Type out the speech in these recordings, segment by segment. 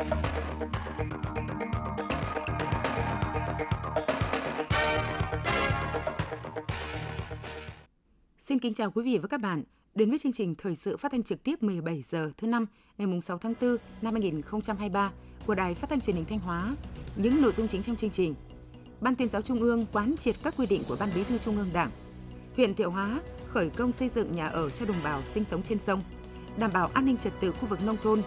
Xin kính chào quý vị và các bạn đến với chương trình thời sự phát thanh trực tiếp 17 giờ thứ năm ngày 6 tháng 4 năm 2023 của Đài Phát thanh Truyền hình Thanh Hóa. Những nội dung chính trong chương trình: Ban tuyên giáo Trung ương quán triệt các quy định của Ban Bí thư Trung ương Đảng. Huyện Thiệu Hóa khởi công xây dựng nhà ở cho đồng bào sinh sống trên sông, đảm bảo an ninh trật tự khu vực nông thôn.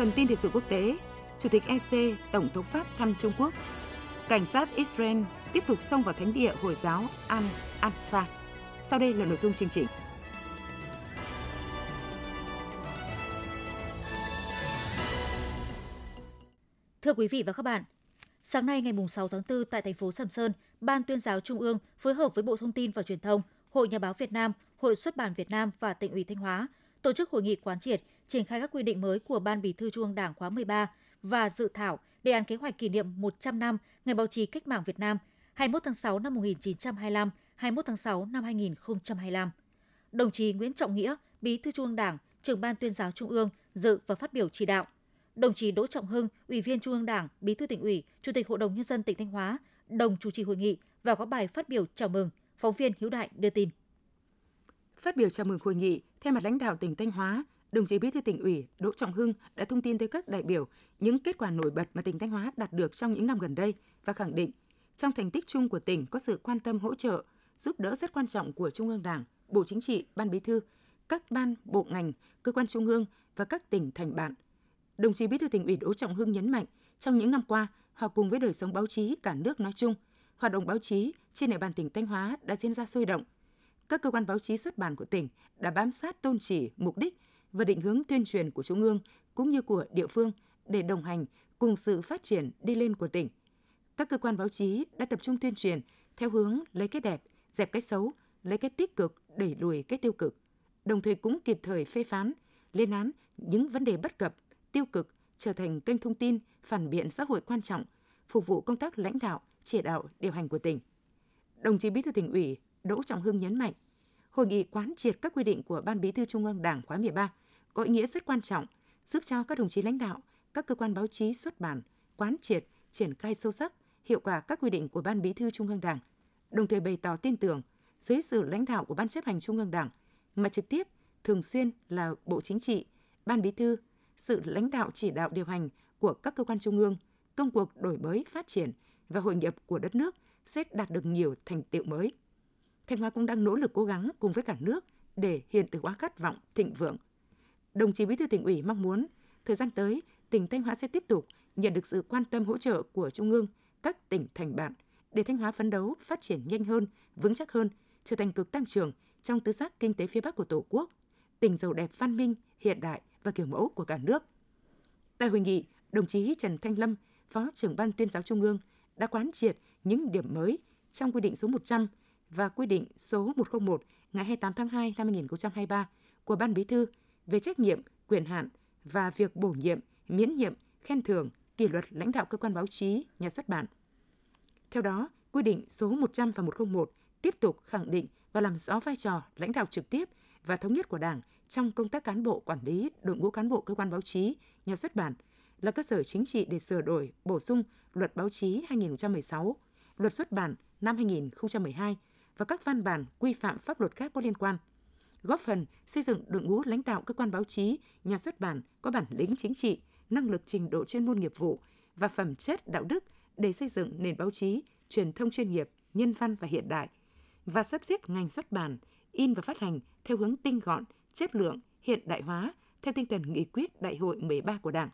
Phần tin thời sự quốc tế: Chủ tịch EC Tổng thống Pháp thăm Trung Quốc. Cảnh sát Israel tiếp tục xông vào thánh địa Hồi giáo Al-Aqsa. Sau đây là nội dung chương trình. Thưa quý vị và các bạn, sáng nay ngày 6 tháng 4 tại thành phố Sầm Sơn, Ban tuyên giáo Trung ương phối hợp với Bộ Thông tin và Truyền thông, Hội Nhà báo Việt Nam, Hội xuất bản Việt Nam và tỉnh ủy Thanh Hóa tổ chức hội nghị quán triệt triển khai các quy định mới của Ban Bí thư Trung ương Đảng khóa 13 và dự thảo đề án kế hoạch kỷ niệm 100 năm Ngày báo chí cách mạng Việt Nam 21 tháng 6 năm 1925, 21 tháng 6 năm 2025. Đồng chí Nguyễn Trọng Nghĩa, Bí thư Trung ương Đảng, trưởng Ban tuyên giáo Trung ương dự và phát biểu chỉ đạo. Đồng chí Đỗ Trọng Hưng, Ủy viên Trung ương Đảng, Bí thư tỉnh ủy, Chủ tịch Hội đồng nhân dân tỉnh Thanh Hóa, đồng chủ trì hội nghị và có bài phát biểu chào mừng. Phóng viên Hiếu Đại đưa tin. Phát biểu chào mừng hội nghị, theo mặt lãnh đạo tỉnh Thanh Hóa, đồng chí Bí thư tỉnh ủy Đỗ Trọng Hưng đã thông tin tới các đại biểu những kết quả nổi bật mà tỉnh Thanh Hóa đạt được trong những năm gần đây và khẳng định trong thành tích chung của tỉnh có sự quan tâm hỗ trợ, giúp đỡ rất quan trọng của Trung ương Đảng, Bộ Chính trị, Ban Bí thư, các ban, bộ ngành, cơ quan trung ương và các tỉnh thành bạn. Đồng chí Bí thư tỉnh ủy Đỗ Trọng Hưng nhấn mạnh, trong những năm qua, hòa cùng với đời sống báo chí cả nước nói chung, hoạt động báo chí trên địa bàn tỉnh Thanh Hóa đã diễn ra sôi động. Các cơ quan báo chí xuất bản của tỉnh đã bám sát tôn chỉ, mục đích và định hướng tuyên truyền của Trung ương cũng như của địa phương để đồng hành cùng sự phát triển đi lên của tỉnh. Các cơ quan báo chí đã tập trung tuyên truyền theo hướng lấy cái đẹp, dẹp cái xấu, lấy cái tích cực, đẩy lùi cái tiêu cực. Đồng thời cũng kịp thời phê phán, lên án những vấn đề bất cập, tiêu cực trở thành kênh thông tin, phản biện xã hội quan trọng, phục vụ công tác lãnh đạo, chỉ đạo, điều hành của tỉnh. Đồng chí Bí thư tỉnh ủy Đỗ Trọng Hưng nhấn mạnh, hội nghị quán triệt các quy định của Ban Bí thư Trung ương Đảng khóa 13 có ý nghĩa rất quan trọng, giúp cho các đồng chí lãnh đạo, các cơ quan báo chí xuất bản quán triệt, triển khai sâu sắc, hiệu quả các quy định của Ban Bí thư Trung ương Đảng, đồng thời bày tỏ tin tưởng dưới sự lãnh đạo của Ban chấp hành Trung ương Đảng mà trực tiếp thường xuyên là Bộ Chính trị, Ban Bí thư, sự lãnh đạo chỉ đạo điều hành của các cơ quan trung ương, công cuộc đổi mới phát triển và hội nhập của đất nước sẽ đạt được nhiều thành tựu mới. Thanh Hóa cũng đang nỗ lực cố gắng cùng với cả nước để hiện thực hóa khát vọng thịnh vượng. Đồng chí Bí thư tỉnh ủy mong muốn thời gian tới tỉnh Thanh Hóa sẽ tiếp tục nhận được sự quan tâm hỗ trợ của Trung ương, các tỉnh thành bạn để Thanh Hóa phấn đấu phát triển nhanh hơn, vững chắc hơn, trở thành cực tăng trưởng trong tứ giác kinh tế phía Bắc của Tổ quốc, tỉnh giàu đẹp văn minh, hiện đại và kiểu mẫu của cả nước. Tại hội nghị, đồng chí Trần Thanh Lâm, Phó trưởng Ban tuyên giáo Trung ương đã quán triệt những điểm mới trong quy định số 100 và quy định số 101 ngày 28 tháng 2 năm 2023 của Ban Bí thư về trách nhiệm, quyền hạn và việc bổ nhiệm, miễn nhiệm, khen thưởng, kỷ luật lãnh đạo cơ quan báo chí, nhà xuất bản. Theo đó, quy định số 100 và 101 tiếp tục khẳng định và làm rõ vai trò lãnh đạo trực tiếp và thống nhất của Đảng trong công tác cán bộ quản lý đội ngũ cán bộ cơ quan báo chí, nhà xuất bản là cơ sở chính trị để sửa đổi, bổ sung Luật báo chí 2016, Luật xuất bản năm 2012 và các văn bản quy phạm pháp luật khác có liên quan, góp phần xây dựng đội ngũ lãnh đạo cơ quan báo chí, nhà xuất bản có bản lĩnh chính trị, năng lực trình độ chuyên môn nghiệp vụ và phẩm chất đạo đức để xây dựng nền báo chí, truyền thông chuyên nghiệp, nhân văn và hiện đại và sắp xếp ngành xuất bản, in và phát hành theo hướng tinh gọn, chất lượng, hiện đại hóa theo tinh thần nghị quyết Đại hội 13 của Đảng.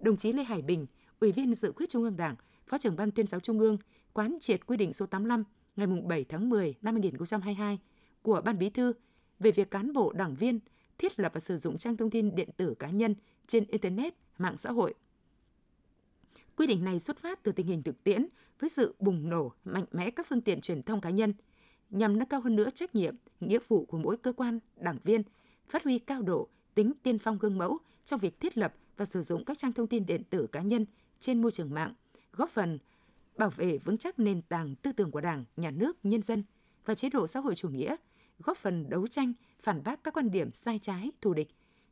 Đồng chí Lê Hải Bình, Ủy viên Dự khuyết Trung ương Đảng, Phó trưởng Ban tuyên giáo Trung ương, quán triệt quy định số 85 ngày 7 tháng 10 năm 2022 của Ban Bí thư về việc cán bộ đảng viên thiết lập và sử dụng trang thông tin điện tử cá nhân trên Internet, mạng xã hội. Quy định này xuất phát từ tình hình thực tiễn với sự bùng nổ mạnh mẽ các phương tiện truyền thông cá nhân, nhằm nâng cao hơn nữa trách nhiệm, nghĩa vụ của mỗi cơ quan, đảng viên, phát huy cao độ tính tiên phong gương mẫu trong việc thiết lập và sử dụng các trang thông tin điện tử cá nhân trên môi trường mạng, góp phần bảo vệ vững chắc nền tảng tư tưởng của Đảng, Nhà nước, nhân dân và chế độ xã hội chủ nghĩa, góp phần đấu tranh, phản bác các quan điểm sai trái, thù địch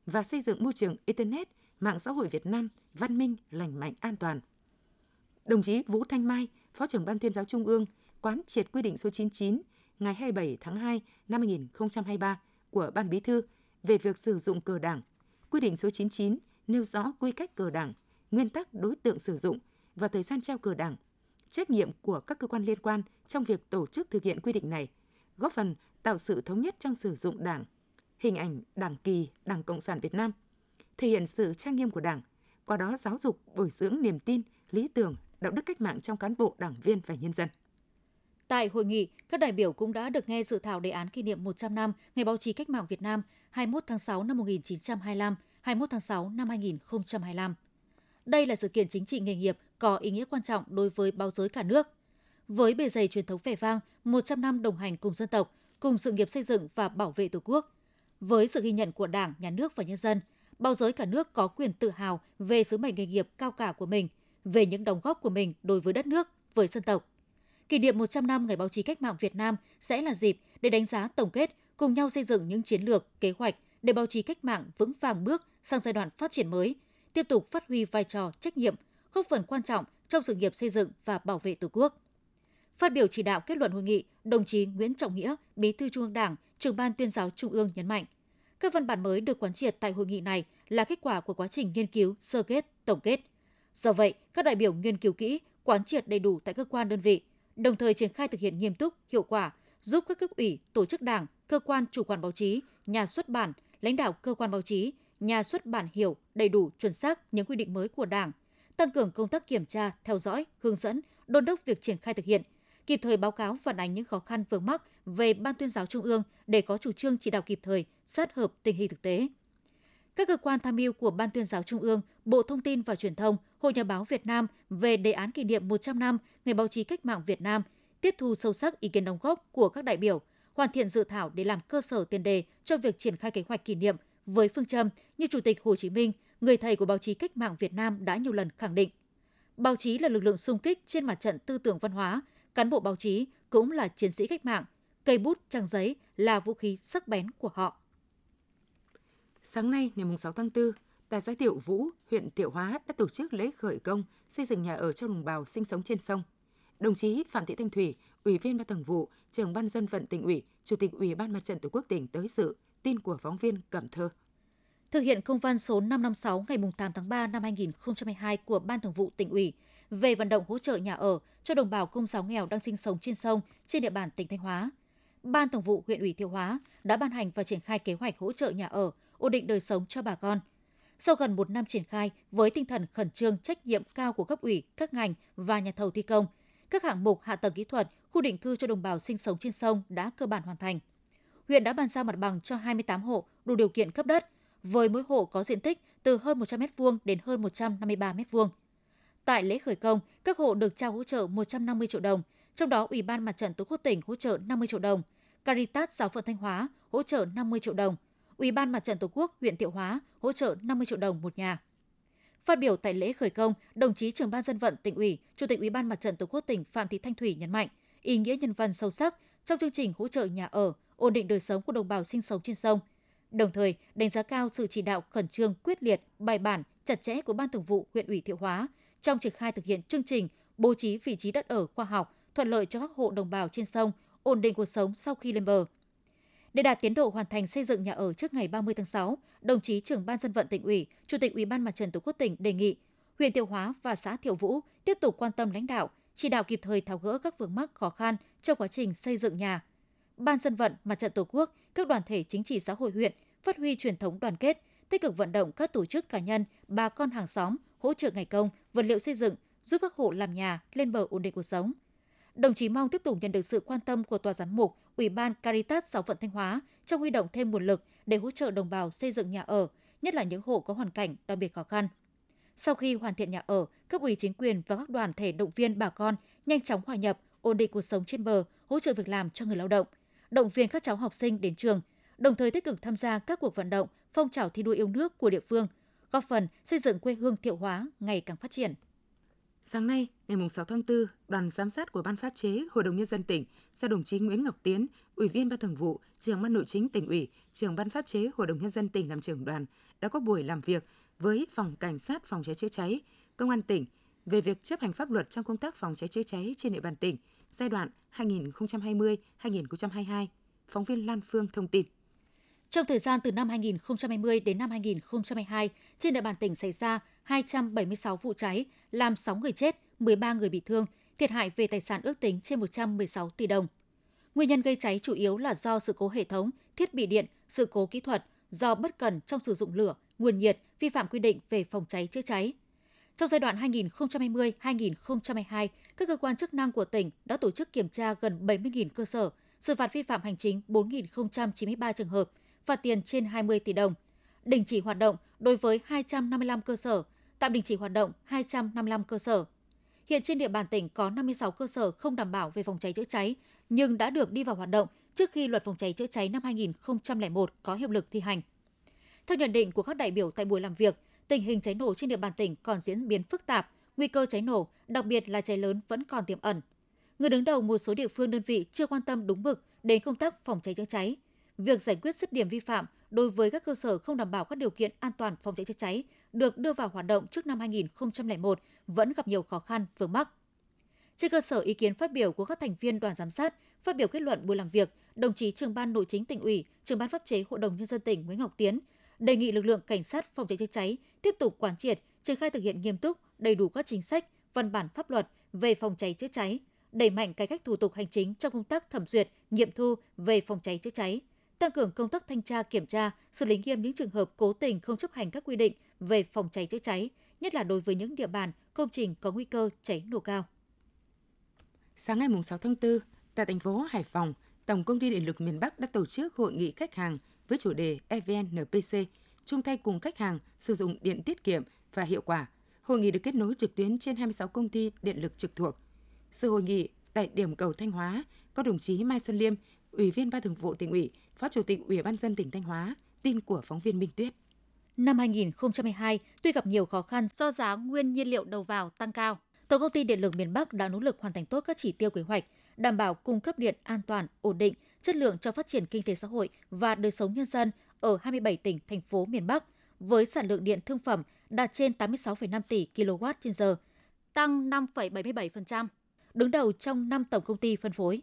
và xây dựng môi trường Internet mạng xã hội Việt Nam văn minh, lành mạnh, an toàn. Đồng chí Vũ Thanh Mai, Phó trưởng Ban tuyên giáo Trung ương, quán triệt quy định số 99 ngày 27 tháng 2 năm 2023 của Ban Bí thư về việc sử dụng cờ đảng. Quy định số 99 nêu rõ quy cách cờ đảng, nguyên tắc đối tượng sử dụng và thời gian treo cờ đảng, trách nhiệm của các cơ quan liên quan trong việc tổ chức thực hiện quy định này, góp phần tạo sự thống nhất trong sử dụng đảng, hình ảnh Đảng kỳ, Đảng Cộng sản Việt Nam, thể hiện sự trang nghiêm của Đảng, qua đó giáo dục bồi dưỡng niềm tin, lý tưởng, đạo đức cách mạng trong cán bộ, đảng viên và nhân dân. Tại hội nghị, các đại biểu cũng đã được nghe dự thảo đề án kỷ niệm 100 năm Ngày báo chí cách mạng Việt Nam 21 tháng 6 năm 1925, 21 tháng 6 năm 2025. Đây là sự kiện chính trị nghề nghiệp có ý nghĩa quan trọng đối với báo giới cả nước. Với bề dày truyền thống vẻ vang, 100 năm đồng hành cùng dân tộc, cùng sự nghiệp xây dựng và bảo vệ Tổ quốc. Với sự ghi nhận của Đảng, Nhà nước và nhân dân, báo giới cả nước có quyền tự hào về sứ mệnh nghề nghiệp cao cả của mình, về những đóng góp của mình đối với đất nước, với dân tộc. Kỷ niệm 100 năm Ngày báo chí cách mạng Việt Nam sẽ là dịp để đánh giá tổng kết, cùng nhau xây dựng những chiến lược, kế hoạch để báo chí cách mạng vững vàng bước sang giai đoạn phát triển mới, tiếp tục phát huy vai trò trách nhiệm, góp phần quan trọng trong sự nghiệp xây dựng và bảo vệ Tổ quốc. Phát biểu chỉ đạo kết luận hội nghị, đồng chí Nguyễn Trọng Nghĩa, Bí thư Trung ương Đảng, trưởng ban tuyên giáo Trung ương nhấn mạnh, các văn bản mới được quán triệt tại hội nghị này là kết quả của quá trình nghiên cứu, sơ kết, tổng kết. Do vậy, các đại biểu nghiên cứu kỹ, quán triệt đầy đủ tại cơ quan đơn vị, đồng thời triển khai thực hiện nghiêm túc, hiệu quả, giúp các cấp ủy, tổ chức đảng, cơ quan chủ quản báo chí, nhà xuất bản, lãnh đạo cơ quan báo chí, nhà xuất bản hiểu đầy đủ chuẩn xác những quy định mới của Đảng, tăng cường công tác kiểm tra, theo dõi, hướng dẫn, đôn đốc việc triển khai thực hiện, kịp thời báo cáo phản ánh những khó khăn vướng mắc về Ban tuyên giáo Trung ương để có chủ trương chỉ đạo kịp thời, sát hợp tình hình thực tế. Các cơ quan tham mưu của Ban tuyên giáo Trung ương, Bộ Thông tin và Truyền thông, Hội Nhà báo Việt Nam về đề án kỷ niệm 100 năm Ngày báo chí cách mạng Việt Nam, tiếp thu sâu sắc ý kiến đóng góp của các đại biểu, hoàn thiện dự thảo để làm cơ sở tiền đề cho việc triển khai kế hoạch kỷ niệm với phương châm như Chủ tịch Hồ Chí Minh, người thầy của báo chí cách mạng Việt Nam đã nhiều lần khẳng định. Báo chí là lực lượng sung kích trên mặt trận tư tưởng văn hóa, cán bộ báo chí cũng là chiến sĩ cách mạng, cây bút trang giấy là vũ khí sắc bén của họ. Sáng nay, ngày 6 tháng 4, tại xã tiểu Vũ, huyện tiểu Hóa đã tổ chức lễ khởi công xây dựng nhà ở cho đồng bào sinh sống trên sông. Đồng chí Phạm Thị Thanh Thủy, Ủy viên Ban Thường vụ, Trưởng ban dân vận tỉnh ủy, Chủ tịch Ủy ban Mặt trận Tổ quốc tỉnh tới sự. tin của phóng viên Cẩm Thơ. Thực hiện công văn số 556 ngày 8 tháng 3 năm 2022 của Ban Thường vụ tỉnh ủy về vận động hỗ trợ nhà ở cho đồng bào công giáo nghèo đang sinh sống trên sông trên địa bàn tỉnh Thanh Hóa. Ban Thường vụ huyện ủy Thiệu Hóa đã ban hành và triển khai kế hoạch hỗ trợ nhà ở, ổn định đời sống cho bà con. Sau gần một năm triển khai, với tinh thần khẩn trương trách nhiệm cao của cấp ủy, các ngành và nhà thầu thi công, các hạng mục hạ tầng kỹ thuật, khu định cư cho đồng bào sinh sống trên sông đã cơ bản hoàn thành. Huyện đã bàn giao mặt bằng cho 28 hộ đủ điều kiện cấp đất, với mỗi hộ có diện tích từ hơn 100 m2 đến hơn 153 m2. Tại lễ khởi công, các hộ được trao hỗ trợ 150 triệu đồng, trong đó Ủy ban Mặt trận Tổ quốc tỉnh hỗ trợ 50 triệu đồng, Caritas Giáo phận Thanh Hóa hỗ trợ 50 triệu đồng, Ủy ban Mặt trận Tổ quốc huyện thiệu Hóa hỗ trợ 50 triệu đồng một nhà. Phát biểu tại lễ khởi công, đồng chí trưởng ban dân vận tỉnh ủy, Chủ tịch Ủy ban Mặt trận Tổ quốc tỉnh Phạm Thị Thanh Thủy nhấn mạnh, ý nghĩa nhân văn sâu sắc trong chương trình hỗ trợ nhà ở, ổn định đời sống của đồng bào sinh sống trên sông. Đồng thời, đánh giá cao sự chỉ đạo khẩn trương, quyết liệt, bài bản, chặt chẽ của Ban Thường vụ huyện ủy Thiệu Hóa trong triển khai thực hiện chương trình bố trí vị trí đất ở khoa học, thuận lợi cho các hộ đồng bào trên sông, ổn định cuộc sống sau khi lên bờ. Để đạt tiến độ hoàn thành xây dựng nhà ở trước ngày 30 tháng 6, đồng chí trưởng ban dân vận tỉnh ủy, chủ tịch Ủy ban Mặt trận Tổ quốc tỉnh đề nghị huyện Thiệu Hóa và xã Thiệu Vũ tiếp tục quan tâm lãnh đạo, chỉ đạo kịp thời tháo gỡ các vướng mắc khó khăn trong quá trình xây dựng nhà. Ban dân vận, Mặt trận Tổ quốc, các đoàn thể chính trị xã hội huyện phát huy truyền thống đoàn kết, tích cực vận động các tổ chức cá nhân, bà con hàng xóm hỗ trợ ngày công, vật liệu xây dựng, giúp các hộ làm nhà lên bờ ổn định cuộc sống. Đồng chí mong tiếp tục nhận được sự quan tâm của tòa giám mục, Ủy ban Caritas Giáo phận Thanh Hóa trong huy động thêm nguồn lực để hỗ trợ đồng bào xây dựng nhà ở, nhất là những hộ có hoàn cảnh đặc biệt khó khăn. Sau khi hoàn thiện nhà ở, cấp ủy chính quyền và các đoàn thể động viên bà con nhanh chóng hòa nhập, ổn định cuộc sống trên bờ, hỗ trợ việc làm cho người lao động, động viên các cháu học sinh đến trường, đồng thời tích cực tham gia các cuộc vận động, phong trào thi đua yêu nước của địa phương, góp phần xây dựng quê hương Thiệu Hóa ngày càng phát triển. Sáng nay, ngày 6 tháng 4, đoàn giám sát của Ban pháp chế Hội đồng Nhân dân tỉnh do đồng chí Nguyễn Ngọc Tiến, Ủy viên Ban Thường vụ, Trưởng Ban Nội chính tỉnh ủy, Trưởng Ban pháp chế Hội đồng Nhân dân tỉnh làm trưởng đoàn đã có buổi làm việc với Phòng Cảnh sát Phòng cháy chữa cháy, Công an tỉnh về việc chấp hành pháp luật trong công tác phòng cháy chữa cháy trên địa bàn tỉnh giai đoạn 2020-2022. Phóng viên Lan Phương thông tin. Trong thời gian từ năm 2020 đến năm 2022, trên địa bàn tỉnh xảy ra 276 vụ cháy, làm 6 người chết, 13 người bị thương, thiệt hại về tài sản ước tính trên 116 tỷ đồng. Nguyên nhân gây cháy chủ yếu là do sự cố hệ thống, thiết bị điện, sự cố kỹ thuật, do bất cẩn trong sử dụng lửa, nguồn nhiệt, vi phạm quy định về phòng cháy chữa cháy. Trong giai đoạn 2020-2022, các cơ quan chức năng của tỉnh đã tổ chức kiểm tra gần 70.000 cơ sở, xử phạt vi phạm hành chính 4.093 trường hợp, phạt tiền trên 20 tỷ đồng. Đình chỉ hoạt động đối với 255 cơ sở, tạm đình chỉ hoạt động 255 cơ sở. Hiện trên địa bàn tỉnh có 56 cơ sở không đảm bảo về phòng cháy chữa cháy, nhưng đã được đi vào hoạt động trước khi luật phòng cháy chữa cháy năm 2001 có hiệu lực thi hành. Theo nhận định của các đại biểu tại buổi làm việc, tình hình cháy nổ trên địa bàn tỉnh còn diễn biến phức tạp, nguy cơ cháy nổ, đặc biệt là cháy lớn vẫn còn tiềm ẩn. Người đứng đầu một số địa phương đơn vị chưa quan tâm đúng mực đến công tác phòng cháy chữa cháy. Việc giải quyết dứt điểm vi phạm đối với các cơ sở không đảm bảo các điều kiện an toàn phòng cháy chữa cháy được đưa vào hoạt động trước năm 2001 vẫn gặp nhiều khó khăn vướng mắc. Trên cơ sở ý kiến phát biểu của các thành viên đoàn giám sát, phát biểu kết luận buổi làm việc, đồng chí trưởng ban nội chính tỉnh ủy, trưởng ban pháp chế Hội đồng nhân dân tỉnh Nguyễn Ngọc Tiến đề nghị lực lượng cảnh sát phòng cháy chữa cháy tiếp tục quán triệt, triển khai thực hiện nghiêm túc, đầy đủ các chính sách, văn bản pháp luật về phòng cháy chữa cháy, đẩy mạnh cải cách thủ tục hành chính trong công tác thẩm duyệt, nghiệm thu về phòng cháy chữa cháy, tăng cường công tác thanh tra kiểm tra, xử lý nghiêm những trường hợp cố tình không chấp hành các quy định về phòng cháy chữa cháy, nhất là đối với những địa bàn, công trình có nguy cơ cháy nổ cao. Sáng ngày 6 tháng 4, tại thành phố Hải Phòng, Tổng công ty Điện lực miền Bắc đã tổ chức hội nghị khách hàng với chủ đề EVN-NPC, chung tay cùng khách hàng sử dụng điện tiết kiệm và hiệu quả. Hội nghị được kết nối trực tuyến trên 26 công ty điện lực trực thuộc. Sự hội nghị tại điểm cầu Thanh Hóa có đồng chí Mai Xuân Liêm, Ủy viên Ban Thường vụ tỉnh ủy, Phó Chủ tịch Ủy ban dân tỉnh Thanh Hóa, tin của phóng viên Minh Tuyết. Năm 2022, tuy gặp nhiều khó khăn do giá nguyên nhiên liệu đầu vào tăng cao, Tổng công ty Điện lực miền Bắc đã nỗ lực hoàn thành tốt các chỉ tiêu kế hoạch, đảm bảo cung cấp điện an toàn, ổn định, chất lượng cho phát triển kinh tế xã hội và đời sống nhân dân ở 27 tỉnh, thành phố miền Bắc, với sản lượng điện thương phẩm đạt trên 86,5 tỷ kWh, tăng 5,77%, đứng đầu trong 5 tổng công ty phân phối.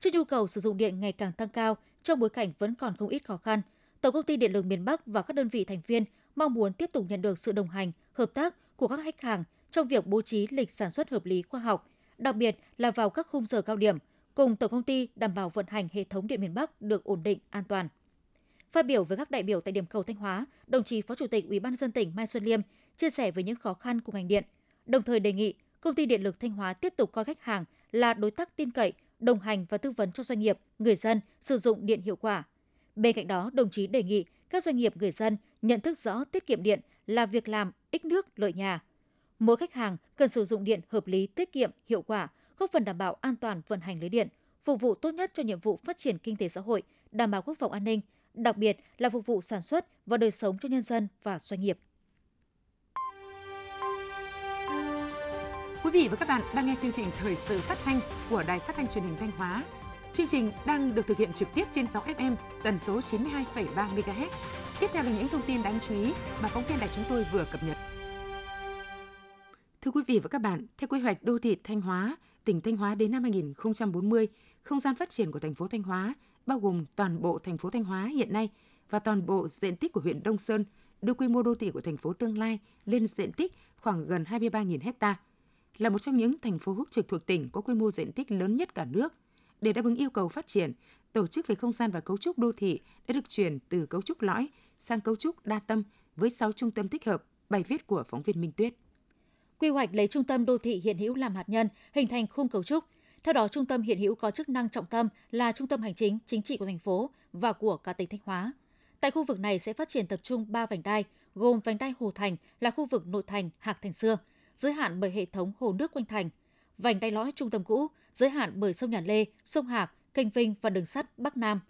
Trước nhu cầu sử dụng điện ngày càng tăng cao, trong bối cảnh vẫn còn không ít khó khăn, Tổng công ty Điện lực miền Bắc và các đơn vị thành viên mong muốn tiếp tục nhận được sự đồng hành, hợp tác của các khách hàng trong việc bố trí lịch sản xuất hợp lý khoa học, đặc biệt là vào các khung giờ cao điểm, cùng tổng công ty đảm bảo vận hành hệ thống điện miền Bắc được ổn định, an toàn. Phát biểu với các đại biểu tại điểm cầu Thanh Hóa, đồng chí Phó Chủ tịch Ủy ban dân tỉnh Mai Xuân Liêm chia sẻ về những khó khăn của ngành điện, đồng thời đề nghị công ty điện lực Thanh Hóa tiếp tục coi khách hàng là đối tác tin cậy, đồng hành và tư vấn cho doanh nghiệp, người dân sử dụng điện hiệu quả. Bên cạnh đó, đồng chí đề nghị các doanh nghiệp người dân nhận thức rõ tiết kiệm điện là việc làm ích nước lợi nhà. Mỗi khách hàng cần sử dụng điện hợp lý, tiết kiệm, hiệu quả, góp phần đảm bảo an toàn vận hành lưới điện, phục vụ tốt nhất cho nhiệm vụ phát triển kinh tế xã hội, đảm bảo quốc phòng an ninh, đặc biệt là phục vụ sản xuất và đời sống cho nhân dân và doanh nghiệp. Quý vị và các bạn đang nghe chương trình Thời sự phát thanh của Đài Phát thanh Truyền hình Thanh Hóa. Chương trình đang được thực hiện trực tiếp trên 6 FM tần số 92,3 MHz. Tiếp theo là những thông tin đáng chú ý mà phóng viên đài chúng tôi vừa cập nhật. Thưa quý vị và các bạn, theo quy hoạch đô thị Thanh Hóa, tỉnh Thanh Hóa đến năm 2040, không gian phát triển của thành phố Thanh Hóa bao gồm toàn bộ thành phố Thanh Hóa hiện nay và toàn bộ diện tích của huyện Đông Sơn, đưa quy mô đô thị của thành phố tương lai lên diện tích khoảng gần 23.000 hecta, là một trong những thành phố hút trực thuộc tỉnh có quy mô diện tích lớn nhất cả nước. Để đáp ứng yêu cầu phát triển, tổ chức về không gian và cấu trúc đô thị đã được chuyển từ cấu trúc lõi sang cấu trúc đa tâm với 6 trung tâm thích hợp, bài viết của phóng viên Minh Tuyết. Quy hoạch lấy trung tâm đô thị hiện hữu làm hạt nhân, hình thành khung cấu trúc. Theo đó, trung tâm hiện hữu có chức năng trọng tâm là trung tâm hành chính, chính trị của thành phố và của cả tỉnh Thanh Hóa. Tại khu vực này sẽ phát triển tập trung 3 vành đai, gồm vành đai Hồ Thành là khu vực nội thành Hạc Thành xưa, giới hạn bởi hệ thống hồ nước quanh thành. Vành đai lõi trung tâm cũ, giới hạn bởi sông Nhà Lê, sông Hạc, kênh Vinh và đường sắt Bắc Nam.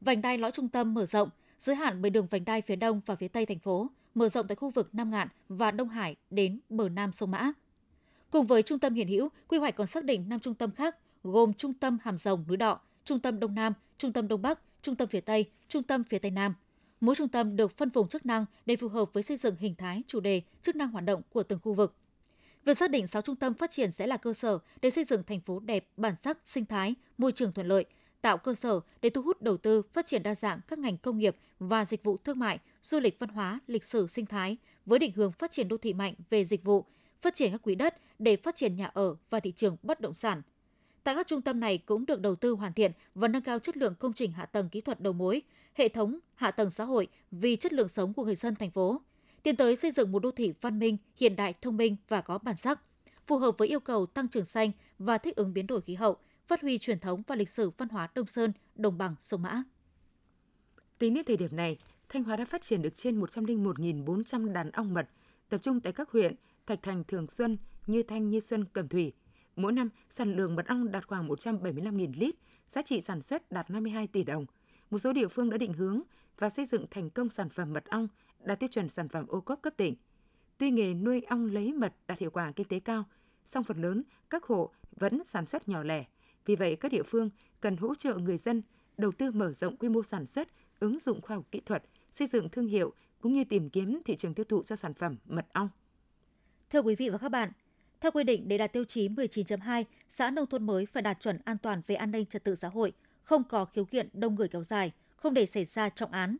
Vành đai lõi trung tâm mở rộng, giới hạn bởi đường vành đai phía đông và phía tây thành phố, mở rộng tại khu vực Nam Ngạn và Đông Hải đến bờ Nam sông Mã. Cùng với trung tâm hiện hữu, quy hoạch còn xác định 5 trung tâm khác gồm trung tâm Hàm Rồng núi Đọ, trung tâm Đông Nam, trung tâm Đông Bắc, trung tâm phía Tây, trung tâm phía Tây Nam. Mỗi trung tâm được phân vùng chức năng để phù hợp với xây dựng hình thái, chủ đề, chức năng hoạt động của từng khu vực. Việc xác định 6 trung tâm phát triển sẽ là cơ sở để xây dựng thành phố đẹp, bản sắc, sinh thái, môi trường thuận lợi, tạo cơ sở để thu hút đầu tư, phát triển đa dạng các ngành công nghiệp và dịch vụ thương mại, du lịch văn hóa, lịch sử sinh thái với định hướng phát triển đô thị mạnh về dịch vụ, phát triển các quỹ đất để phát triển nhà ở và thị trường bất động sản. Tại các trung tâm này cũng được đầu tư hoàn thiện và nâng cao chất lượng công trình hạ tầng kỹ thuật đầu mối, hệ thống hạ tầng xã hội vì chất lượng sống của người dân thành phố, tiến tới xây dựng một đô thị văn minh, hiện đại, thông minh và có bản sắc, phù hợp với yêu cầu tăng trưởng xanh và thích ứng biến đổi khí hậu, phát huy truyền thống và lịch sử văn hóa Đông Sơn, đồng bằng sông Mã. Tính đến thời điểm này, Thanh Hóa đã phát triển được trên 101.400 đàn ong mật, tập trung tại các huyện Thạch Thành, Thường Xuân, Như Thanh, Như Xuân, Cẩm Thủy. Mỗi năm, sản lượng mật ong đạt khoảng 175.000 lít, giá trị sản xuất đạt 52 tỷ đồng. Một số địa phương đã định hướng và xây dựng thành công sản phẩm mật ong đạt tiêu chuẩn sản phẩm ô cốp cấp tỉnh. Tuy nghề nuôi ong lấy mật đạt hiệu quả kinh tế cao, song phần lớn các hộ vẫn sản xuất nhỏ lẻ. Vì vậy, các địa phương cần hỗ trợ người dân đầu tư mở rộng quy mô sản xuất, ứng dụng khoa học kỹ thuật, xây dựng thương hiệu cũng như tìm kiếm thị trường tiêu thụ cho sản phẩm mật ong. Thưa quý vị và các bạn, theo quy định để đạt tiêu chí 19.2, xã nông thôn mới phải đạt chuẩn an toàn về an ninh trật tự xã hội, không có khiếu kiện đông người kéo dài, không để xảy ra trọng án,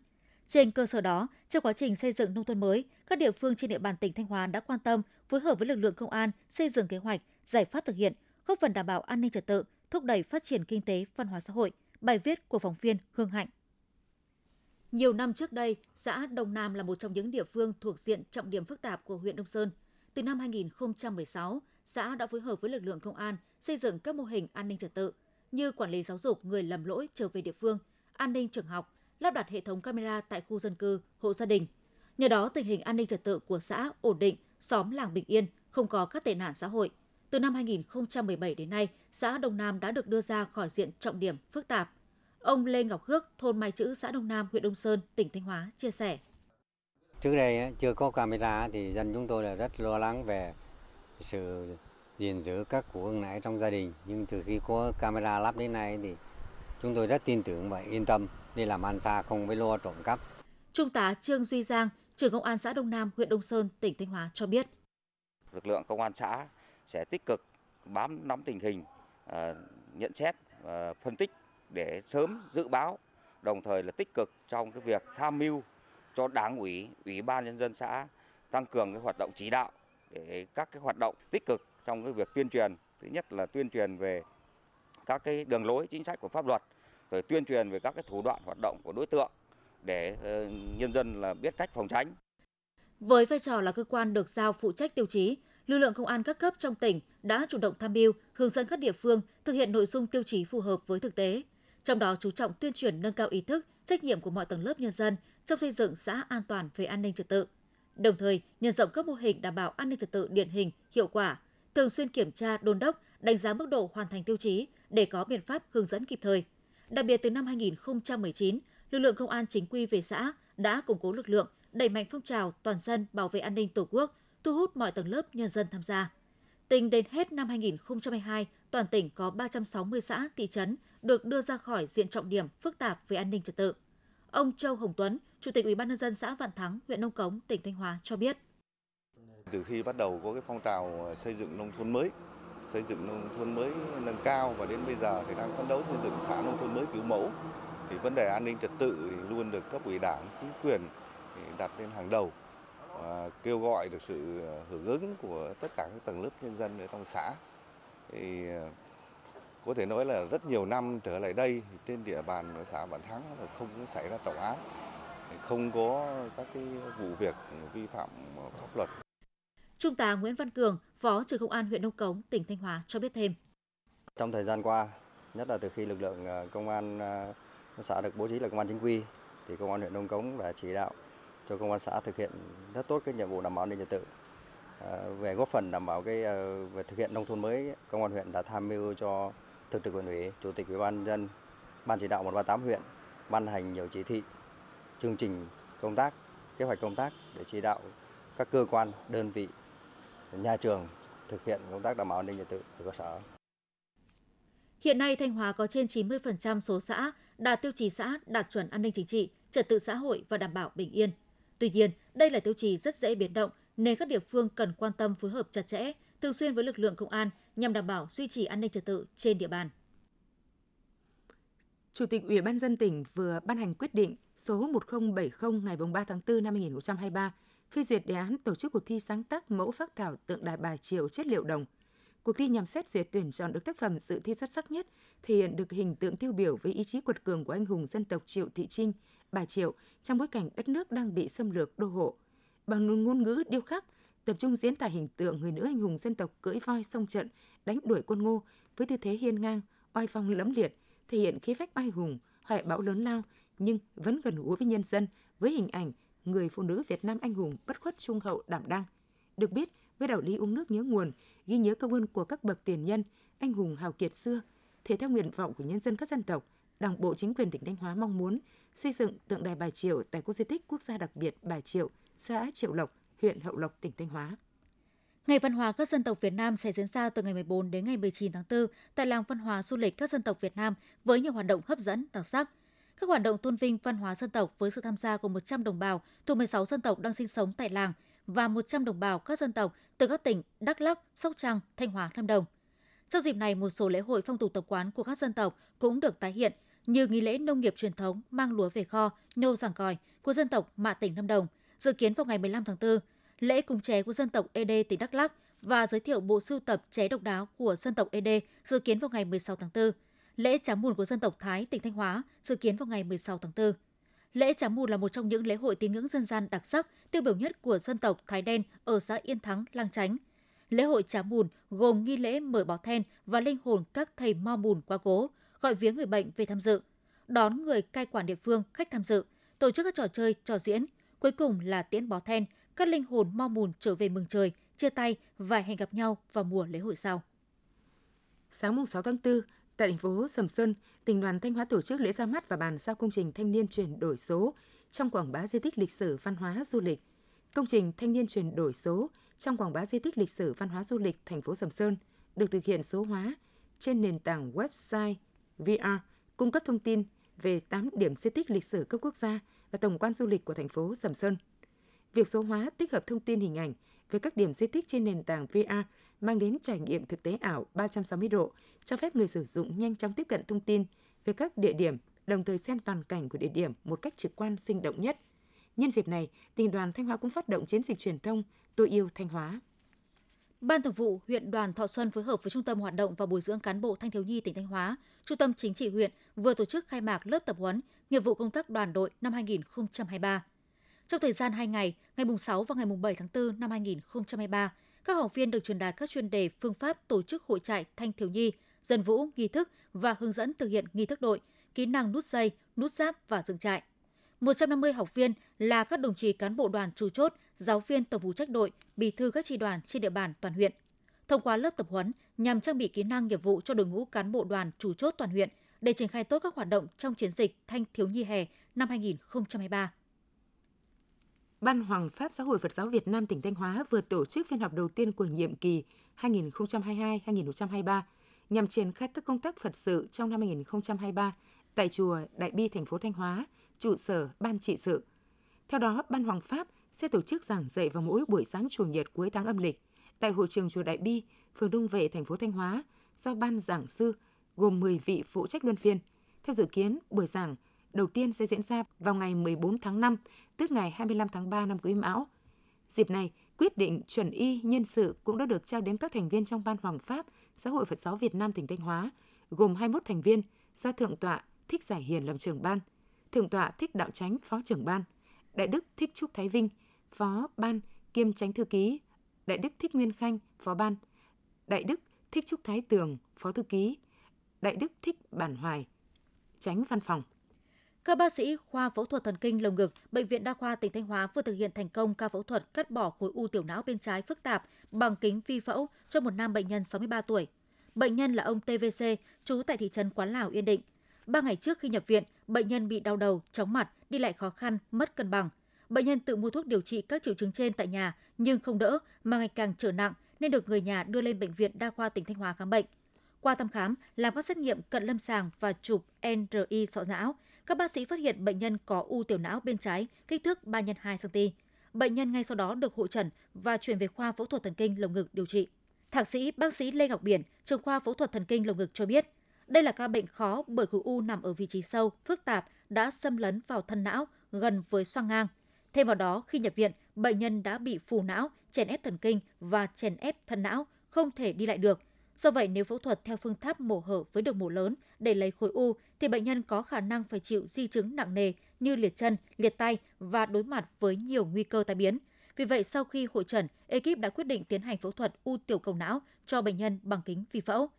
trên cơ sở đó, trong quá trình xây dựng nông thôn mới, các địa phương trên địa bàn tỉnh Thanh Hóa đã quan tâm phối hợp với lực lượng công an xây dựng kế hoạch, giải pháp thực hiện, góp phần đảm bảo an ninh trật tự, thúc đẩy phát triển kinh tế, văn hóa xã hội. Bài viết của phóng viên Hương Hạnh. Nhiều năm trước đây, xã Đông Nam là một trong những địa phương thuộc diện trọng điểm phức tạp của huyện Đông Sơn. Từ năm 2016, xã đã phối hợp với lực lượng công an xây dựng các mô hình an ninh trật tự như quản lý giáo dục người lầm lỗi trở về địa phương, an ninh trường học, lắp đặt hệ thống camera tại khu dân cư, hộ gia đình. Nhờ đó, tình hình an ninh trật tự của xã ổn định, xóm làng bình yên, không có các tệ nạn xã hội. Từ năm 2017 đến nay, xã Đông Nam đã được đưa ra khỏi diện trọng điểm phức tạp. Ông Lê Ngọc Hước, thôn Mai Chữ, xã Đông Nam, huyện Đông Sơn, tỉnh Thanh Hóa chia sẻ. Trước đây chưa có camera thì dân chúng tôi là rất lo lắng về sự gìn giữ các cụ ông nãy trong gia đình. Nhưng từ khi có camera lắp đến nay thì chúng tôi rất tin tưởng và yên tâm đi làm ăn xa không với lo trộm cắp. Trung tá Trương Duy Giang, trưởng công an xã Đông Nam, huyện Đông Sơn, tỉnh Thanh Hóa cho biết. Lực lượng công an xã sẽ tích cực bám nắm tình hình, ờ, nhận xét, phân tích để sớm dự báo, đồng thời là tích cực trong cái việc tham mưu cho đảng ủy, ủy ban nhân dân xã tăng cường cái hoạt động chỉ đạo để các cái hoạt động tích cực trong cái việc tuyên truyền. Thứ nhất là tuyên truyền về các cái đường lối chính sách của pháp luật rồi tuyên truyền về các cái thủ đoạn hoạt động của đối tượng để ờ, nhân dân là biết cách phòng tránh. Với vai trò là cơ quan được giao phụ trách tiêu chí, lực lượng công an các cấp trong tỉnh đã chủ động tham mưu, hướng dẫn các địa phương thực hiện nội dung tiêu chí phù hợp với thực tế. Trong đó chú trọng tuyên truyền nâng cao ý thức, trách nhiệm của mọi tầng lớp nhân dân trong xây dựng xã an toàn về an ninh trật tự. Đồng thời, nhân rộng các mô hình đảm bảo an ninh trật tự điển hình, hiệu quả, thường xuyên kiểm tra, đôn đốc, đánh giá mức độ hoàn thành tiêu chí để có biện pháp hướng dẫn kịp thời. Đặc biệt từ năm 2019, lực lượng công an chính quy về xã đã củng cố lực lượng, đẩy mạnh phong trào toàn dân bảo vệ an ninh Tổ quốc, thu hút mọi tầng lớp nhân dân tham gia. Tính đến hết năm 2022, toàn tỉnh có 360 xã, thị trấn được đưa ra khỏi diện trọng điểm phức tạp về an ninh trật tự. Ông Châu Hồng Tuấn, Chủ tịch Ủy ban nhân dân xã Vạn Thắng, huyện Nông Cống, tỉnh Thanh Hóa cho biết. Từ khi bắt đầu có cái phong trào xây dựng nông thôn mới xây dựng nông thôn mới nâng cao và đến bây giờ thì đang phấn đấu xây dựng xã nông thôn mới kiểu mẫu thì vấn đề an ninh trật tự thì luôn được cấp ủy đảng chính quyền đặt lên hàng đầu và kêu gọi được sự hưởng ứng của tất cả các tầng lớp nhân dân ở trong xã thì ờ, có thể nói là rất nhiều năm trở lại đây trên địa bàn xã Vạn Thắng là không xảy ra trọng án không có các cái vụ việc vi phạm pháp luật Trung tá Nguyễn Văn Cường, Phó trưởng công an huyện Nông Cống, tỉnh Thanh Hóa cho biết thêm. Trong thời gian qua, nhất là từ khi lực lượng ờ, công an ờ, xã được bố trí là công an chính quy, thì công an huyện Nông Cống đã chỉ đạo cho công an xã thực hiện rất tốt cái nhiệm vụ đảm bảo an ninh trật tự. Ờ, về góp phần đảm bảo cái về thực hiện nông thôn mới, công an huyện đã tham mưu cho thường trực huyện ủy, chủ tịch ủy ban dân, ban chỉ đạo 138 huyện ban hành nhiều chỉ thị, chương trình công tác, kế hoạch công tác để chỉ đạo các cơ quan, đơn vị nhà trường thực hiện công tác đảm bảo an ninh trật tự ở cơ sở. Hiện nay Thanh Hóa có trên 90% số xã đạt tiêu chí xã đạt chuẩn an ninh chính trị, trật tự xã hội và đảm bảo bình yên. Tuy nhiên, đây là tiêu chí rất dễ biến động nên các địa phương cần quan tâm phối hợp chặt chẽ, thường xuyên với lực lượng công an nhằm đảm bảo duy trì an ninh trật tự trên địa bàn. Chủ tịch Ủy ban dân tỉnh vừa ban hành quyết định số 1070 ngày 3 tháng 4 năm 2023 phê duyệt đề án tổ chức cuộc thi sáng tác mẫu phác thảo tượng đài bà Triệu chất liệu đồng. Cuộc thi nhằm xét duyệt tuyển chọn được tác phẩm dự thi xuất sắc nhất, thể hiện được hình tượng tiêu biểu với ý chí quật cường của anh hùng dân tộc Triệu Thị Trinh, bà Triệu trong bối cảnh đất nước đang bị xâm lược đô hộ. Bằng ngôn ngữ điêu khắc, tập trung diễn tả hình tượng người nữ anh hùng dân tộc cưỡi voi sông trận, đánh đuổi quân Ngô với tư thế hiên ngang, oai phong lẫm liệt, thể hiện khí phách oai hùng, hoại bão lớn lao nhưng vẫn gần gũi với nhân dân với hình ảnh người phụ nữ Việt Nam anh hùng bất khuất trung hậu đảm đang. Được biết, với đạo lý uống nước nhớ nguồn, ghi nhớ công ơn của các bậc tiền nhân, anh hùng hào kiệt xưa, thể theo nguyện vọng của nhân dân các dân tộc, Đảng bộ chính quyền tỉnh Thanh Hóa mong muốn xây dựng tượng đài Bà Triệu tại khu di tích quốc gia đặc biệt Bà Triệu, xã Triệu Lộc, huyện Hậu Lộc, tỉnh Thanh Hóa. Ngày văn hóa các dân tộc Việt Nam sẽ diễn ra từ ngày 14 đến ngày 19 tháng 4 tại làng văn hóa du lịch các dân tộc Việt Nam với nhiều hoạt động hấp dẫn, đặc sắc. Các hoạt động tôn vinh văn hóa dân tộc với sự tham gia của 100 đồng bào thuộc 16 dân tộc đang sinh sống tại làng và 100 đồng bào các dân tộc từ các tỉnh Đắk Lắk, Sóc Trăng, Thanh Hóa, Lâm Đồng. Trong dịp này, một số lễ hội phong tục tập quán của các dân tộc cũng được tái hiện như nghi lễ nông nghiệp truyền thống mang lúa về kho, nhô giảng còi của dân tộc Mạ tỉnh Lâm Đồng, dự kiến vào ngày 15 tháng 4, lễ cúng ché của dân tộc ED tỉnh Đắk Lắk và giới thiệu bộ sưu tập ché độc đáo của dân tộc ED dự kiến vào ngày 16 tháng 4. Lễ chám mùn của dân tộc Thái tỉnh Thanh Hóa dự kiến vào ngày 16 tháng 4. Lễ chám mùn là một trong những lễ hội tín ngưỡng dân gian đặc sắc, tiêu biểu nhất của dân tộc Thái Đen ở xã Yên Thắng, Lang Chánh. Lễ hội chám mùn gồm nghi lễ mở bó then và linh hồn các thầy mo mùn qua cố, gọi viếng người bệnh về tham dự, đón người cai quản địa phương, khách tham dự, tổ chức các trò chơi, trò diễn. Cuối cùng là tiễn bó then, các linh hồn mo mùn trở về mừng trời, chia tay và hẹn gặp nhau vào mùa lễ hội sau. Sáng mùng 6 tháng 4, tại thành phố Sầm Sơn, tỉnh đoàn Thanh Hóa tổ chức lễ ra mắt và bàn giao công trình thanh niên chuyển đổi số trong quảng bá di tích lịch sử văn hóa du lịch. Công trình thanh niên chuyển đổi số trong quảng bá di tích lịch sử văn hóa du lịch thành phố Sầm Sơn được thực hiện số hóa trên nền tảng website VR, cung cấp thông tin về 8 điểm di tích lịch sử cấp quốc gia và tổng quan du lịch của thành phố Sầm Sơn. Việc số hóa tích hợp thông tin hình ảnh về các điểm di tích trên nền tảng VR mang đến trải nghiệm thực tế ảo 360 độ, cho phép người sử dụng nhanh chóng tiếp cận thông tin về các địa điểm, đồng thời xem toàn cảnh của địa điểm một cách trực quan sinh động nhất. Nhân dịp này, tỉnh đoàn Thanh Hóa cũng phát động chiến dịch truyền thông Tôi yêu Thanh Hóa. Ban Thường vụ huyện Đoàn Thọ Xuân phối hợp với Trung tâm Hoạt động và Bồi dưỡng cán bộ Thanh thiếu nhi tỉnh Thanh Hóa, Trung tâm Chính trị huyện vừa tổ chức khai mạc lớp tập huấn nghiệp vụ công tác đoàn đội năm 2023. Trong thời gian 2 ngày, ngày 6 và ngày 7 tháng 4 năm 2023, các học viên được truyền đạt các chuyên đề phương pháp tổ chức hội trại thanh thiếu nhi, dân vũ, nghi thức và hướng dẫn thực hiện nghi thức đội, kỹ năng nút dây, nút giáp và dựng trại. 150 học viên là các đồng chí cán bộ đoàn chủ chốt, giáo viên tổng vụ trách đội, bí thư các tri đoàn trên địa bàn toàn huyện. Thông qua lớp tập huấn nhằm trang bị kỹ năng nghiệp vụ cho đội ngũ cán bộ đoàn chủ chốt toàn huyện để triển khai tốt các hoạt động trong chiến dịch Thanh thiếu nhi hè năm 2023. Ban Hoàng Pháp Giáo hội Phật giáo Việt Nam tỉnh Thanh Hóa vừa tổ chức phiên họp đầu tiên của nhiệm kỳ 2022-2023 nhằm triển khai các công tác Phật sự trong năm 2023 tại chùa Đại Bi thành phố Thanh Hóa, trụ sở ban trị sự. Theo đó, Ban Hoàng Pháp sẽ tổ chức giảng dạy vào mỗi buổi sáng chủ nhật cuối tháng âm lịch tại hội trường chùa Đại Bi, phường Đông Vệ, thành phố Thanh Hóa do ban giảng sư gồm 10 vị phụ trách luân phiên. Theo dự kiến, buổi giảng đầu tiên sẽ diễn ra vào ngày 14 tháng 5, tức ngày 25 tháng 3 năm Quý Mão. Dịp này, quyết định chuẩn y nhân sự cũng đã được trao đến các thành viên trong Ban Hoàng Pháp Xã hội Phật giáo Việt Nam tỉnh Thanh Hóa, gồm 21 thành viên do Thượng tọa Thích Giải Hiền làm trưởng ban, Thượng tọa Thích Đạo Chánh phó trưởng ban, Đại đức Thích Trúc Thái Vinh phó ban kiêm tránh thư ký, Đại đức Thích Nguyên Khanh phó ban, Đại đức Thích Trúc Thái Tường phó thư ký, Đại đức Thích Bản Hoài tránh văn phòng. Các bác sĩ khoa phẫu thuật thần kinh lồng ngực, Bệnh viện Đa khoa tỉnh Thanh Hóa vừa thực hiện thành công ca phẫu thuật cắt bỏ khối u tiểu não bên trái phức tạp bằng kính vi phẫu cho một nam bệnh nhân 63 tuổi. Bệnh nhân là ông TVC, trú tại thị trấn Quán Lào, Yên Định. Ba ngày trước khi nhập viện, bệnh nhân bị đau đầu, chóng mặt, đi lại khó khăn, mất cân bằng. Bệnh nhân tự mua thuốc điều trị các triệu chứng trên tại nhà nhưng không đỡ mà ngày càng trở nặng nên được người nhà đưa lên bệnh viện Đa khoa tỉnh Thanh Hóa khám bệnh. Qua thăm khám, làm các xét nghiệm cận lâm sàng và chụp NRI sọ não, các bác sĩ phát hiện bệnh nhân có u tiểu não bên trái kích thước 3 x 2 cm. Bệnh nhân ngay sau đó được hội trần và chuyển về khoa phẫu thuật thần kinh lồng ngực điều trị. Thạc sĩ bác sĩ Lê Ngọc Biển, trưởng khoa phẫu thuật thần kinh lồng ngực cho biết, đây là ca bệnh khó bởi khối u nằm ở vị trí sâu, phức tạp đã xâm lấn vào thân não gần với xoang ngang. Thêm vào đó, khi nhập viện, bệnh nhân đã bị phù não, chèn ép thần kinh và chèn ép thân não, không thể đi lại được. Do vậy, nếu phẫu thuật theo phương pháp mổ hở với đường mổ lớn để lấy khối u, thì bệnh nhân có khả năng phải chịu di chứng nặng nề như liệt chân, liệt tay và đối mặt với nhiều nguy cơ tai biến. Vì vậy, sau khi hội trần, ekip đã quyết định tiến hành phẫu thuật u tiểu cầu não cho bệnh nhân bằng kính vi phẫu.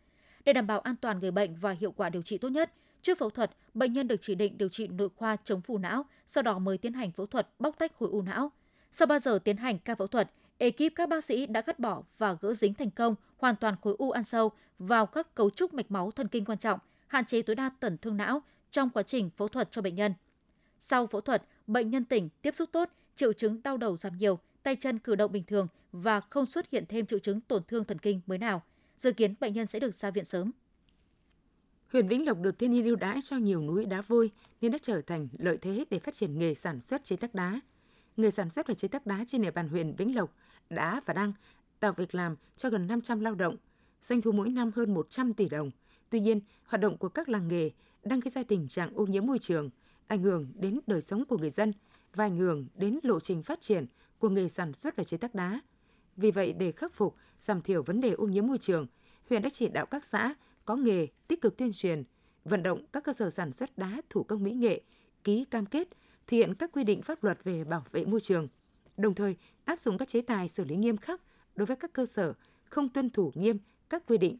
Để đảm bảo an toàn người bệnh và hiệu quả điều trị tốt nhất, trước phẫu thuật, bệnh nhân được chỉ định điều trị nội khoa chống phù não, sau đó mới tiến hành phẫu thuật bóc tách khối u não. Sau 3 giờ tiến hành ca phẫu thuật, ekip các bác sĩ đã cắt bỏ và gỡ dính thành công hoàn toàn khối u ăn sâu vào các cấu trúc mạch máu thần kinh quan trọng, hạn chế tối đa tổn thương não trong quá trình phẫu thuật cho bệnh nhân. Sau phẫu thuật, bệnh nhân tỉnh, tiếp xúc tốt, triệu chứng đau đầu giảm nhiều, tay chân cử động bình thường và không xuất hiện thêm triệu chứng tổn thương thần kinh mới nào. Dự kiến bệnh nhân sẽ được ra viện sớm. Huyện Vĩnh Lộc được thiên nhiên ưu đãi cho nhiều núi đá vôi nên đã trở thành lợi thế để phát triển nghề sản xuất chế tác đá. Người sản xuất và chế tác đá trên địa bàn huyện Vĩnh Lộc đã và đang tạo việc làm cho gần 500 lao động, doanh thu mỗi năm hơn 100 tỷ đồng. Tuy nhiên, hoạt động của các làng nghề đang gây ra tình trạng ô nhiễm môi trường, ảnh hưởng đến đời sống của người dân và ảnh hưởng đến lộ trình phát triển của nghề sản xuất và chế tác đá. Vì vậy, để khắc phục, giảm thiểu vấn đề ô nhiễm môi trường, huyện đã chỉ đạo các xã có nghề tích cực tuyên truyền, vận động các cơ sở sản xuất đá thủ công mỹ nghệ ký cam kết thực hiện các quy định pháp luật về bảo vệ môi trường, đồng thời áp dụng các chế tài xử lý nghiêm khắc đối với các cơ sở không tuân thủ nghiêm các quy định.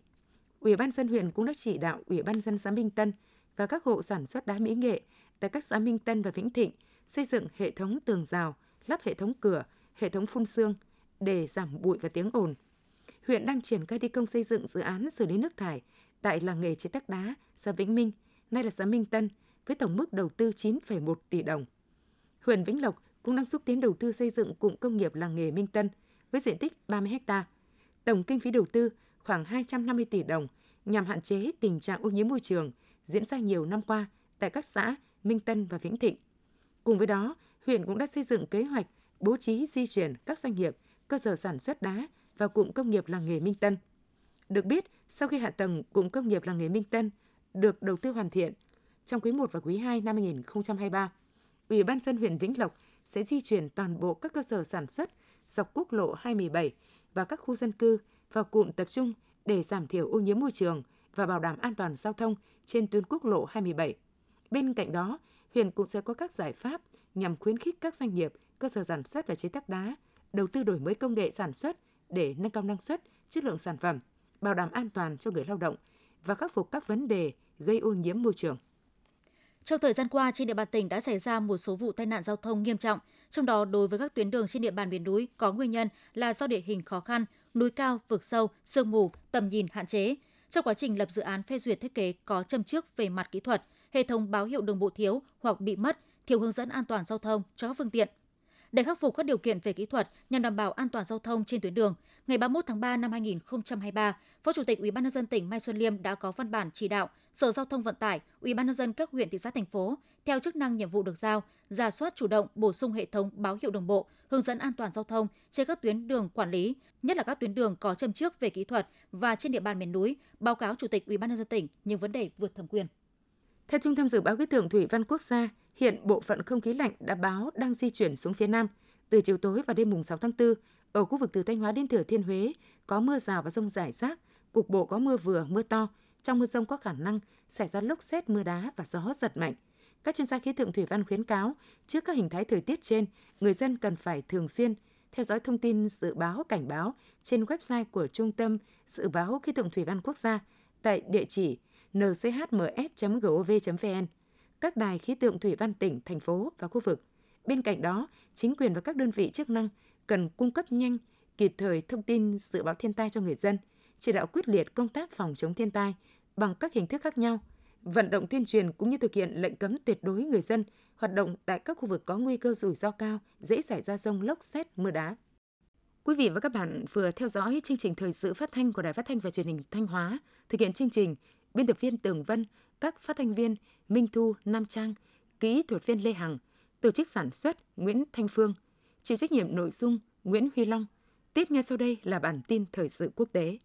Ủy ban dân huyện cũng đã chỉ đạo Ủy ban dân xã Minh Tân và các hộ sản xuất đá mỹ nghệ tại các xã Minh Tân và Vĩnh Thịnh xây dựng hệ thống tường rào, lắp hệ thống cửa, hệ thống phun xương để giảm bụi và tiếng ồn. Huyện đang triển khai thi công xây dựng dự án xử lý nước thải tại làng nghề chế tác đá xã Vĩnh Minh, nay là xã Minh Tân, với tổng mức đầu tư 9,1 tỷ đồng. Huyện Vĩnh Lộc cũng đang xúc tiến đầu tư xây dựng cụm công nghiệp làng nghề Minh Tân với diện tích 30 ha. Tổng kinh phí đầu tư khoảng 250 tỷ đồng nhằm hạn chế tình trạng ô nhiễm môi trường diễn ra nhiều năm qua tại các xã Minh Tân và Vĩnh Thịnh. Cùng với đó, huyện cũng đã xây dựng kế hoạch bố trí di chuyển các doanh nghiệp, cơ sở sản xuất đá vào cụm công nghiệp làng nghề Minh Tân. Được biết, sau khi hạ tầng cụm công nghiệp làng nghề Minh Tân được đầu tư hoàn thiện, trong quý 1 và quý 2 năm 2023, Ủy ban dân huyện Vĩnh Lộc sẽ di chuyển toàn bộ các cơ sở sản xuất dọc quốc lộ 217 và các khu dân cư vào cụm tập trung để giảm thiểu ô nhiễm môi trường và bảo đảm an toàn giao thông trên tuyến quốc lộ 27. Bên cạnh đó, huyện cũng sẽ có các giải pháp nhằm khuyến khích các doanh nghiệp, cơ sở sản xuất và chế tác đá đầu tư đổi mới công nghệ sản xuất để nâng cao năng suất, chất lượng sản phẩm, bảo đảm an toàn cho người lao động và khắc phục các vấn đề gây ô nhiễm môi trường. Trong thời gian qua, trên địa bàn tỉnh đã xảy ra một số vụ tai nạn giao thông nghiêm trọng, trong đó đối với các tuyến đường trên địa bàn miền núi có nguyên nhân là do địa hình khó khăn, núi cao, vực sâu, sương mù, tầm nhìn hạn chế. Trong quá trình lập dự án phê duyệt thiết kế có châm trước về mặt kỹ thuật, hệ thống báo hiệu đường bộ thiếu hoặc bị mất, thiếu hướng dẫn an toàn giao thông cho các phương tiện. Để khắc phục các điều kiện về kỹ thuật nhằm đảm bảo an toàn giao thông trên tuyến đường, ngày 31 tháng 3 năm 2023, Phó Chủ tịch Ủy ban nhân dân tỉnh Mai Xuân Liêm đã có văn bản chỉ đạo Sở Giao thông Vận tải, Ủy ban nhân dân các huyện thị xã thành phố theo chức năng nhiệm vụ được giao, ra soát chủ động bổ sung hệ thống báo hiệu đồng bộ, hướng dẫn an toàn giao thông trên các tuyến đường quản lý, nhất là các tuyến đường có châm trước về kỹ thuật và trên địa bàn miền núi, báo cáo Chủ tịch Ủy ban nhân dân tỉnh những vấn đề vượt thẩm quyền. Theo Trung tâm Dự báo Khí tượng Thủy văn Quốc gia, hiện bộ phận không khí lạnh đã báo đang di chuyển xuống phía Nam. Từ chiều tối và đêm mùng 6 tháng 4, ở khu vực từ Thanh Hóa đến Thừa Thiên Huế có mưa rào và rông rải rác, cục bộ có mưa vừa, mưa to. Trong mưa rông có khả năng xảy ra lốc xét, mưa đá và gió giật mạnh. Các chuyên gia khí tượng thủy văn khuyến cáo, trước các hình thái thời tiết trên, người dân cần phải thường xuyên theo dõi thông tin dự báo cảnh báo trên website của Trung tâm Dự báo Khí tượng Thủy văn Quốc gia tại địa chỉ nchms.gov.vn, các đài khí tượng thủy văn tỉnh, thành phố và khu vực. Bên cạnh đó, chính quyền và các đơn vị chức năng cần cung cấp nhanh, kịp thời thông tin dự báo thiên tai cho người dân, chỉ đạo quyết liệt công tác phòng chống thiên tai bằng các hình thức khác nhau, vận động tuyên truyền cũng như thực hiện lệnh cấm tuyệt đối người dân hoạt động tại các khu vực có nguy cơ rủi ro cao, dễ xảy ra rông lốc xét mưa đá. Quý vị và các bạn vừa theo dõi chương trình thời sự phát thanh của Đài Phát thanh và Truyền hình Thanh Hóa. Thực hiện chương trình, biên tập viên Tường Vân, các phát thanh viên Minh Thu, Nam Trang, kỹ thuật viên Lê Hằng, tổ chức sản xuất Nguyễn Thanh Phương, chịu trách nhiệm nội dung Nguyễn Huy Long. Tiếp ngay sau đây là bản tin thời sự quốc tế.